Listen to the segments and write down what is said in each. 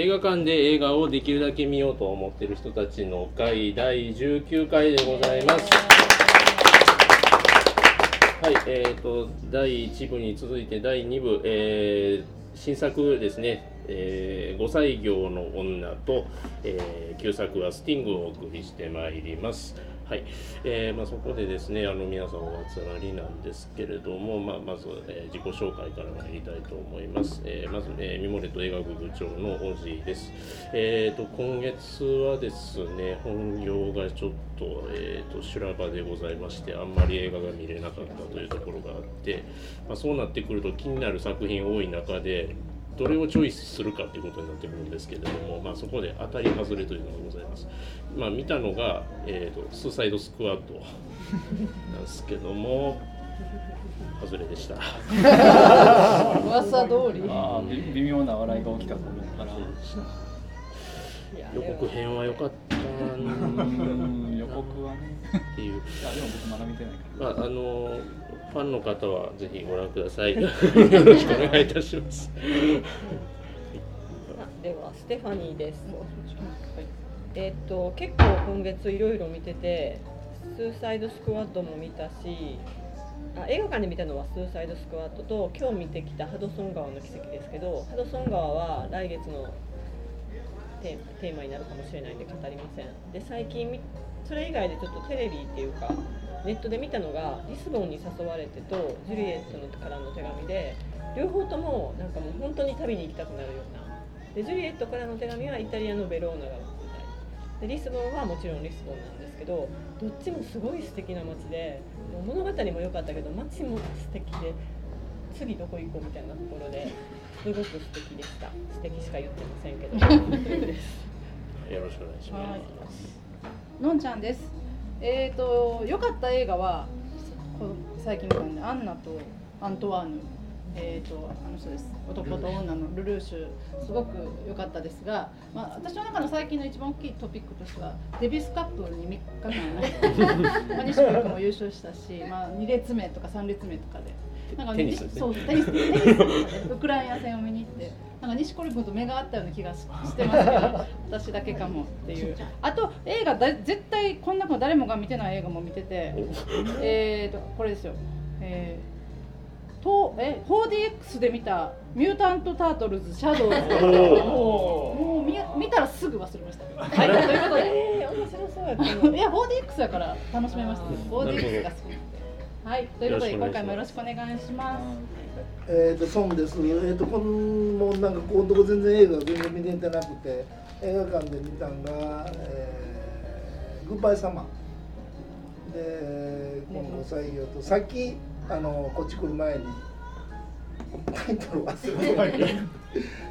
映画館で映画をできるだけ見ようと思ってる人たちの会第19回でございます。はい、えーと、第1部に続いて第2部、えー、新作ですね、えー、5歳業の女と、えー、旧作はスティングをお送りしてまいります。はい、えー、まあ、そこでですねあの皆さんお集まりなんですけれども、まあ、まず、えー、自己紹介から参りたいと思います、えー、まず、ね、ミモレット映画部部長のオジーです、えーと、今月はですね本業がちょっと,、えーと、修羅場でございましてあんまり映画が見れなかったというところがあって、まあ、そうなってくると気になる作品多い中でどれをチョイスするかということになってくるんですけれども、まあ、そこで当たり外れというのがございます。まあ、見たのが、えーと、スーサイドスクワットなんですけども外れでした。噂通り。あ微妙な笑いが大きかったから。予告編は良かった予告はね。っていう。あでも僕まだ見てないから、まあ、あのファンの方はぜひご覧ください。よろしくお願いいたします。ではステファニーです、えー、っと結構今月いろいろ見ててスーサイドスクワットも見たしあ映画館で見たのはスーサイドスクワットと今日見てきたハドソン川の奇跡ですけどハドソン川は来月のテーマになるかもしれないんで語りません。で最近それ以外でちょっとテレビっていうかネットで見たのがリスボンに誘われてとジュリエットのからの手紙で両方ともなんかもう本当に旅に行きたくなるような。でジュリエットからの手紙はイタリアのベローナが舞台。でリスボンはもちろんリスボンなんですけどどっちもすごい素敵な街でもう物語も良かったけど街も素敵で次どこ行こうみたいなところですごく素敵でした。素敵しか言ってませんけど。よろしくお願いします、のんちゃんです。えーと、良かった映画は最近見たんで「アンナとアントワーヌ」えーと、あの人です。男と女のルルーシュ。すごく良かったですが、まあ、私の中の最近の一番大きいトピックとしてはデビスカップに3日間。まあ西君も優勝したし、まあ、2列目とか3列目とかで。なんかテニス、そうテニステニスウクライナ戦を見に行ってか錦織君と目が合ったような気がしてますけど 私だけかもっていう。あと映画だ絶対こんなの誰もが見てない映画も見ててえーとこれですよ。えーとえ 4DX で見た「ミュータント・タートルズ・シャドウズ」もう見見たらすぐ忘れました。はい、ということで、えー、面白そうやった。いや 4DX やから楽しめました、4DX が好きはい、ということで今回もよろしくお願いします。えっ、ー、とソンです。えっ、ー、とこのもうなんかこのとこ全然映画全然見れてなくて映画館で見たんが、えー、グッバイサマーで今度採用とさっきあのこっち来る前にタイトル忘れて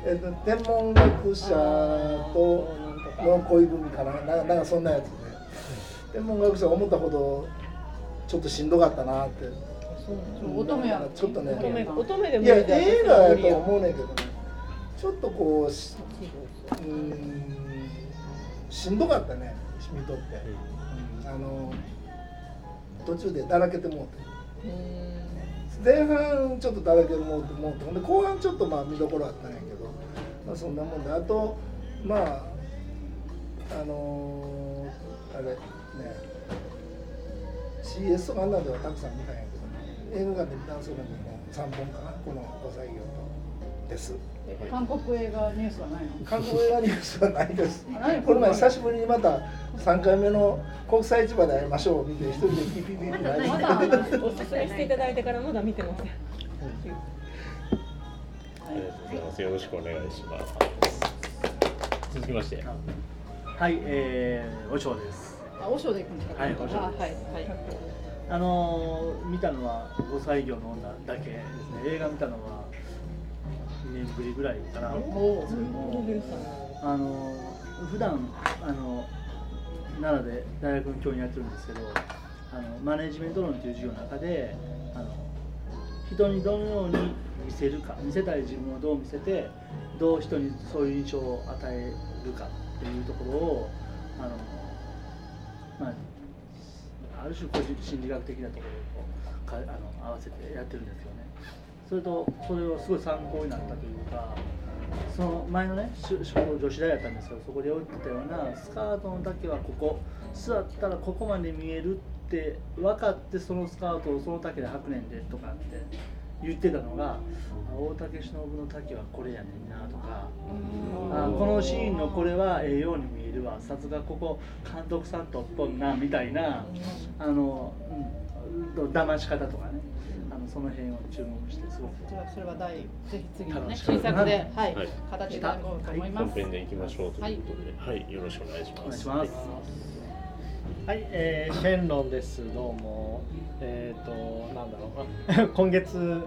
えっと天文学者との恋文かな。なんかそんなやつで。天文学者思ったほどちょっとしんどかったなって。乙女や。ちょっとね。乙女でいや映画やと思うねんけどね。ちょっとこううんしんどかったね見とって、うん、あの途中でだらけてもうて。前半ちょっとだらけてもうてもうてほんで後半ちょっとまあ見どころあったんやけど、まあ、そんなもんで。あとまああのー、あれね CS とかあんなんではたくさん見たんやけど、映画館で見たんするのにも3本かなこの5歳業と。です。韓国映画ニュースはないの？韓国映画ニュースはないですこの前久しぶりにまた3回目の国際市場で会いましょう。見て一人でピピピピまだおすすめしていただいてからまだ見てません、ありがとうございますよろしくお願いします続きまして。はい、えー、おしょうですあ、和尚で行くんですか？はい。はい、はい。あの見たのは五歳魚の女だけですね。映画見たのは2年ぶりぐらいかな。おあの普段あの奈良で大学の教員やってるんですけど、あのマネジメント論という授業の中で、あの人にどのように見せるか、見せたい自分をどう見せて、どう人にそういう印象を与えるかっていうところをあのまあ、ある種個人心理学的なところをかあの合わせてやってるんですよね。それとそれをすごい参考になったというかその前のね女子大やったんですけどそこで置いてたようなスカートの丈はここ。座ったらここまで見えるって分かってそのスカートをその丈で履くねんでとかって。言ってたのが大竹しのぶの丈はこれやねんなとかあこのシーンのこれはええように見えるわ。さすがここ監督さんとっとんなみたいなあの、うん、騙し方とかね。その辺を注目してすごく。それは第ぜひ次のね新作で、はい、はい、形でいこうと思います。本編でいきましょうということで、はい、はい、よろしくお願いします。お願いします。はい、えー、シェンロンです。どうも。えっ、ー、と、なんだろう。今月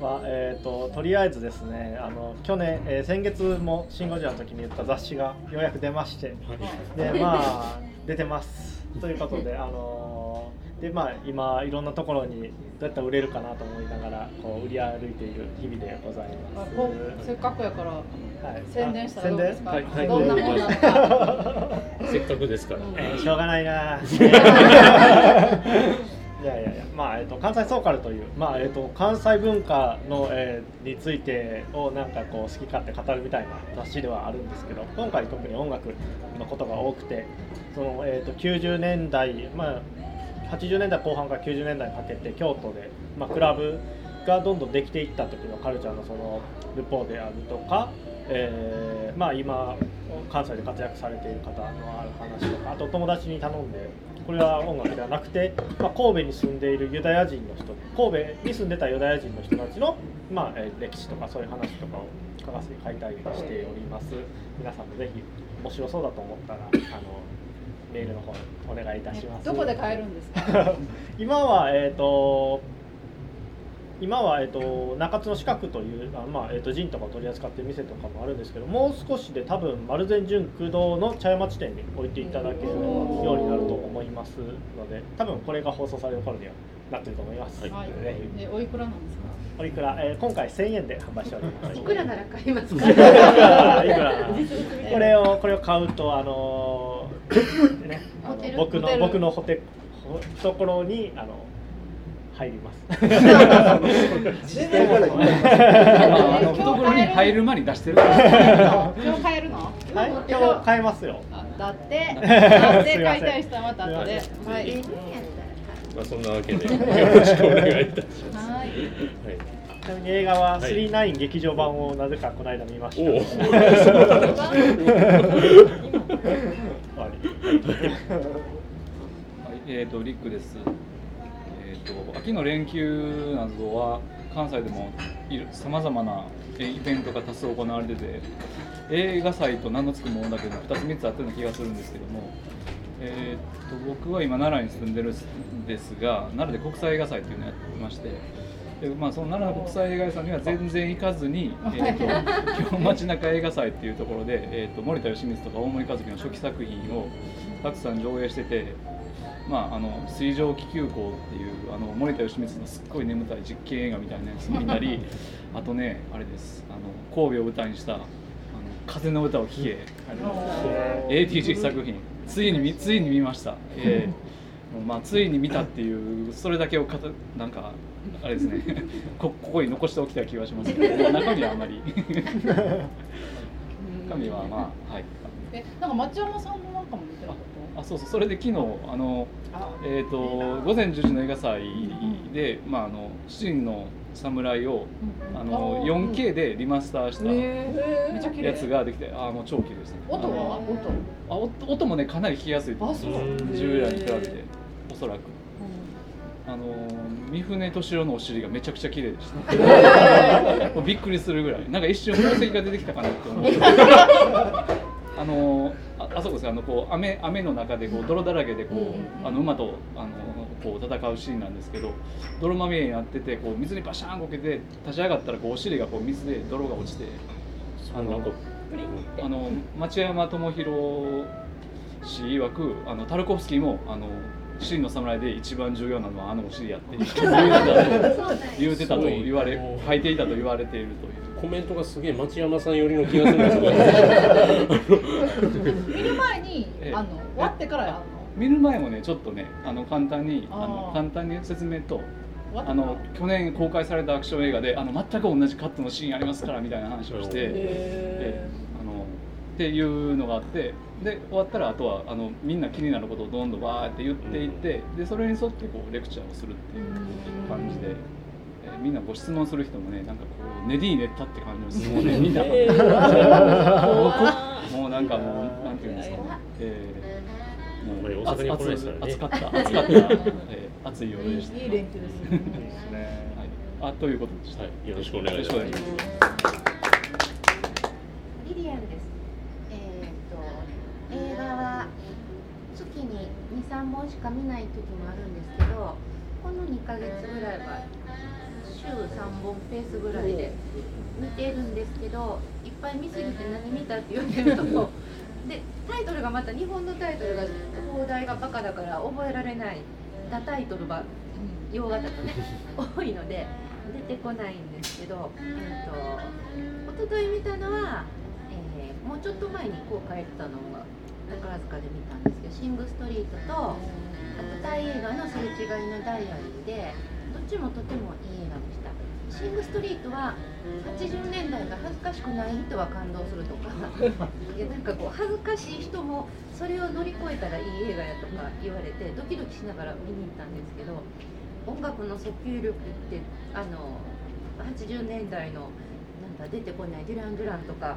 は、えーと、とりあえずですねあの去年、えー、先月も「シン・ゴジラ」の時に言った雑誌がようやく出まして、でまあ出てますということであのでまあ今いろんなところにどうやったら売れるかなと思いながらこう売り歩いている日々でございます。せっかくやから、はい、宣伝したらどうですか？はい、はい、どんなものなのか。せっかくですから、えー、しょうがないな。いやいやいや、まあえっと、関西ソーカルという、まあえっと、関西文化の、えー、についてをなんかこう好き勝手語るみたいな雑誌ではあるんですけど今回特に音楽のことが多くてその、えーと、と90年代、まあ、80年代後半から90年代にかけて京都で、まあ、クラブがどんどんできていった時のカルチャーのそのルポであるとか、えー、まあ今関西で活躍されている方のある話とかあと友達に頼んでこれは音楽ではなくて、まあ、神戸に住んでいるユダヤ人の人神戸に住んでたユダヤ人の人たちの、まあ、歴史とかそういう話とかを書かせて書いたりしております皆さんもぜひ面白そうだと思ったらあのメールの方お願いいたします。どこで買えるんですか？今はえっ、ー、と今は、えーと、中津の四角というあ、まあえーと、ジンとかを取り扱ってる店とかもあるんですけどもう少しで多分丸善純駆動の茶屋町店に置いていただけるようになると思いますので多分これが放送される頃にはなってると思います、はい、えおいくらなんですか？おいくら、えー、今回1000円で販売しております。いくらなら買いますか？いくら？これをこれを買うとあのー、ね僕の僕のホテル懐にあの入ります。懐に入る前に出してる。今日買えるの？はい、今日買えますよ。だって、だって買いたい人はまた後で。はい。まあそんなわけでよろしくお願いいたします。はい。ちなみに映画はスリーナイン劇場版をなぜかこの間見ました。はい、えっ、とリックです。と、秋の連休などは関西でもさまざまなイベントが多数行われてて映画祭と名の付くものだけど2つ3つあったような気がするんですけども、えーと、僕は今奈良に住んでるんですが奈良で国際映画祭っていうのをやってましてで、まあ、その奈良の国際映画祭には全然行かずに、えーと、今日街中映画祭っていうところで、えーと、森田義満とか大森和樹の初期作品をたくさん上映しててまあ、あの水上気球港っていうあの森田義満のすっごい眠たい実験映画みたいなやつ見たり あとねあれです。あの神戸を舞台にした「あの風の歌を聴け」ATG 作品。ついについに見ました、えーまあ、ついに見たっていうそれだけをかたなんかあれですね。こここに残しておきたい気がしますけど 中身はあまり。中身はまあはい。えなんか町山さんのあそうそうそれで昨日あのえーと、午前10時の映画祭で、まあ、あの七人の侍を、あの 4K でリマスターしたやつができて、あもう超綺麗ですね。音は？あ音。音もねかなり聞きやすいです。従来に比べておそらく。あの三船敏郎のお尻がめちゃくちゃ綺麗でした。もうびっくりするぐらい、なんか一瞬宝石が出てきたかなって思って。あのああそこですあのこう雨雨の中でこう泥だらけでこう、あの馬とあのこう戦うシーンなんですけど泥まみれになっててこう水にバシャーンこけて立ち上がったらこうお尻がこう水で泥が落ちてあのあの町山智博氏曰くあのタルコフスキーもあの真の侍で一番重要なのはあのお尻やって言うてたと言われ書いていたと言われているという。コメントがすげえ町山さん寄りの気がするんです見る前に あの終わってからや見る前もねちょっとねあの簡単にあの簡単に説明とあの去年公開されたアクション映画であの全く同じカットのシーンありますからみたいな話をして、っていうのがあってで終わったらあとはあのみんな気になることをどんどんわーって言っていってでそれに沿ってこうレクチャーをするっていう感じで。えーみんなご質問する人もねなんかこう練りに練ったって感じの質問でみんな、えー。もうなんかもうなんていうんですか。ね、えー、もうまあ大阪に来ないですからね。熱かった 熱かった、えー、熱い夜でした。いい連休ですね。はい、あということでした。はい。よろしくお願いしますリリアンです。えー、と映画は月に2、3本しか見ない時もあるんですけど、この2ヶ月ぐらいは週3本ペースぐらいで見てるんですけど、いっぱい見すぎて何見たって言われると、でタイトルがまた日本のタイトルが放題がバカだから覚えられない。他タイトルは洋画だとね 多いので出てこないんですけど、えー、と一昨日見たのは、えーもうちょっと前に公開したのが宝塚で見たんですけど「シング・ストリート」とあとタイ映画の「すれ違いのダイアリー」でどっちもとてもいい映画でした。シング・ストリートは80年代が恥ずかしくない人は感動するとか いやなんかこう恥ずかしい人もそれを乗り越えたらいい映画やとか言われてドキドキしながら見に行ったんですけど音楽の訴求力ってあの80年代のなんか出てこないデュラン・デュランとか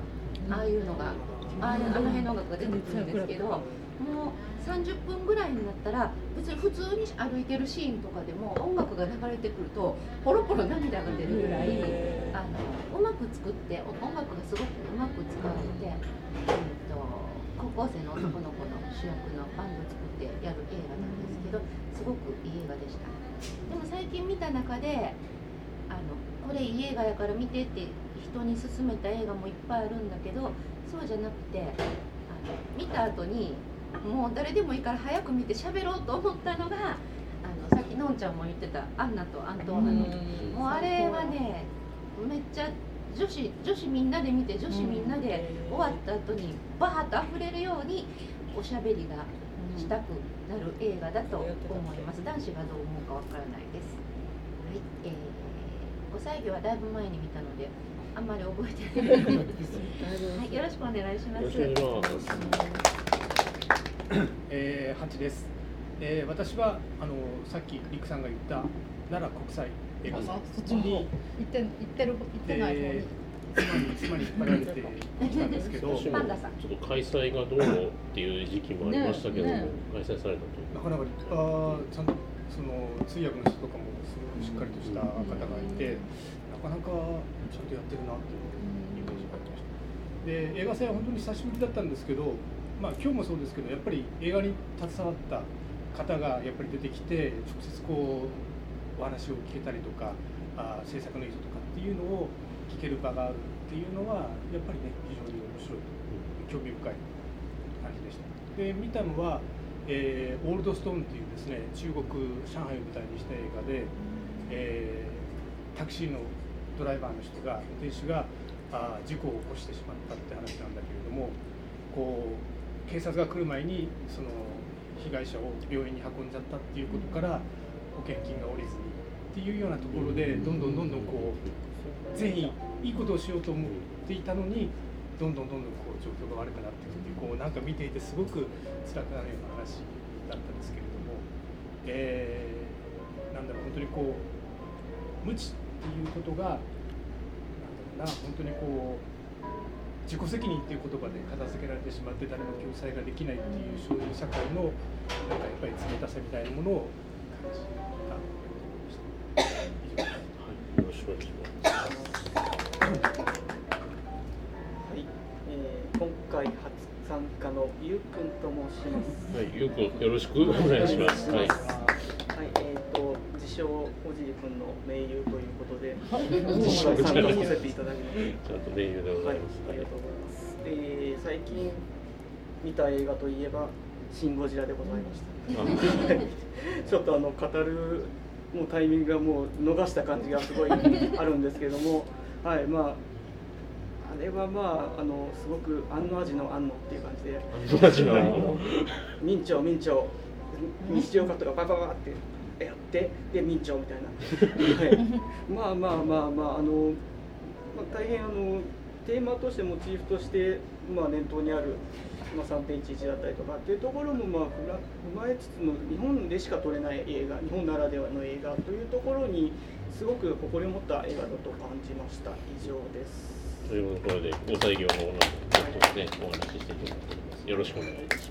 ああいうのがああいうあの辺の音楽が出てくるんですけどもう30分ぐらいになったら別に普通に歩いてるシーンとかでも音楽が流れてくるとポロポロ涙が出るぐらいあのうまく作ってお音楽がすごくうまく使われて、えっと高校生の男の子の主役のバンド作ってやる映画なんですけどすごくいい映画でした。でも最近見た中であのこれいい映画やから見てって人に勧めた映画もいっぱいあるんだけどそうじゃなくてあの見た後にもう誰でもいいから早く見て喋ろうと思ったのがあのさっきのんちゃんも言ってた「アンナとアントワナの」もうあれはねめっちゃ女子女子みんなで見て女子みんなで終わった後にバーッと溢れるようにおしゃべりがしたくなる映画だと思います。男子がどう思うかわからないです。はい、えー、5歳魚はだいぶ前に見たのであんまり覚えてないです、はい、よろしくお願いします。よろしくお願いします。えー、八です、えー、私はあのさっきリクさんが言った奈良国際映画あそっちの方行って行ってる行ってない方に。で妻に妻に引っ張られてきたんですけど私も パンダさん。ちょっと開催がどうのっていう時期もありましたけども、ねね開催されたとなかなかあーちゃんとその通訳の人とかもすごくしっかりとした方がいてなかなかちゃんとやってるなっていうイメージがありました。で映画祭は本当に久しぶりだったんですけどまあ今日もそうですけどやっぱり映画に携わった方がやっぱり出てきて直接こうお話を聞けたりとかあー制作の意図とかっていうのを聞ける場があるっていうのはやっぱりね非常に面白い興味深い感じでした。で見たのは、えーオールドストーンっていうですね中国上海を舞台にした映画で、えータクシーのドライバーの人が運転手があ事故を起こしてしまったって話なんだけれどもこう警察が来る前にその被害者を病院に運んじゃったっていうことから保険金が下りずにっていうようなところでどんどんどんどんこう全員いいことをしようと思っていたのにどんどんどんどんこう状況が悪くなっていくっていうこうなんか見ていてすごく辛くなるような話だったんですけれども、えーなんだろう本当にこう無知っていうことがなんだろうな本当にこう自己責任っていう言葉で片付けられてしまって誰も救済ができないっていうそういう社会のなんかやっぱり冷たさみたいなものを感じた以上です。はい、よろしくお願いします。ゆうくんと申します。はい、ゆうくんよろしくお願いします。はい。はい、えっ、と自称おじいくんの盟友ということで、今回参加させていただきます。ちゃんとメニューでござはいいます。、ありがとうございます。えー最近見た映画といえばシンゴジラでございました。はい ちょっとあの語るもうタイミングがもう逃した感じがすごいあるんですけども、はい、まあ。あれはまああのすごく安の味の安のっていう感じで、同じなの。明朝明朝日常カットがババババってやってで明朝みたいな、はい、まあまあまあまああの、まあ、大変あのテーマとしてモチーフとして、まあ、念頭にある、まあ、3.11だったりとかっていうところもまあ踏まえつつの日本でしか撮れない映画日本ならではの映画というところにすごく誇りを持った映画だと感じました。以上です。ということで、ご採業の方の子とね、お話ししていきたいと思います。よろしくお願いします。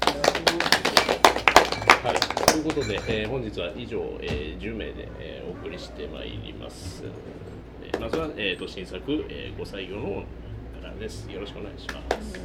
はい、ということで、えー、本日は以上、えー、10名で、えー、お送りしてまいります。えー、まずは、えーと、新作、えー、ご採用の方からです。よろしくお願いします。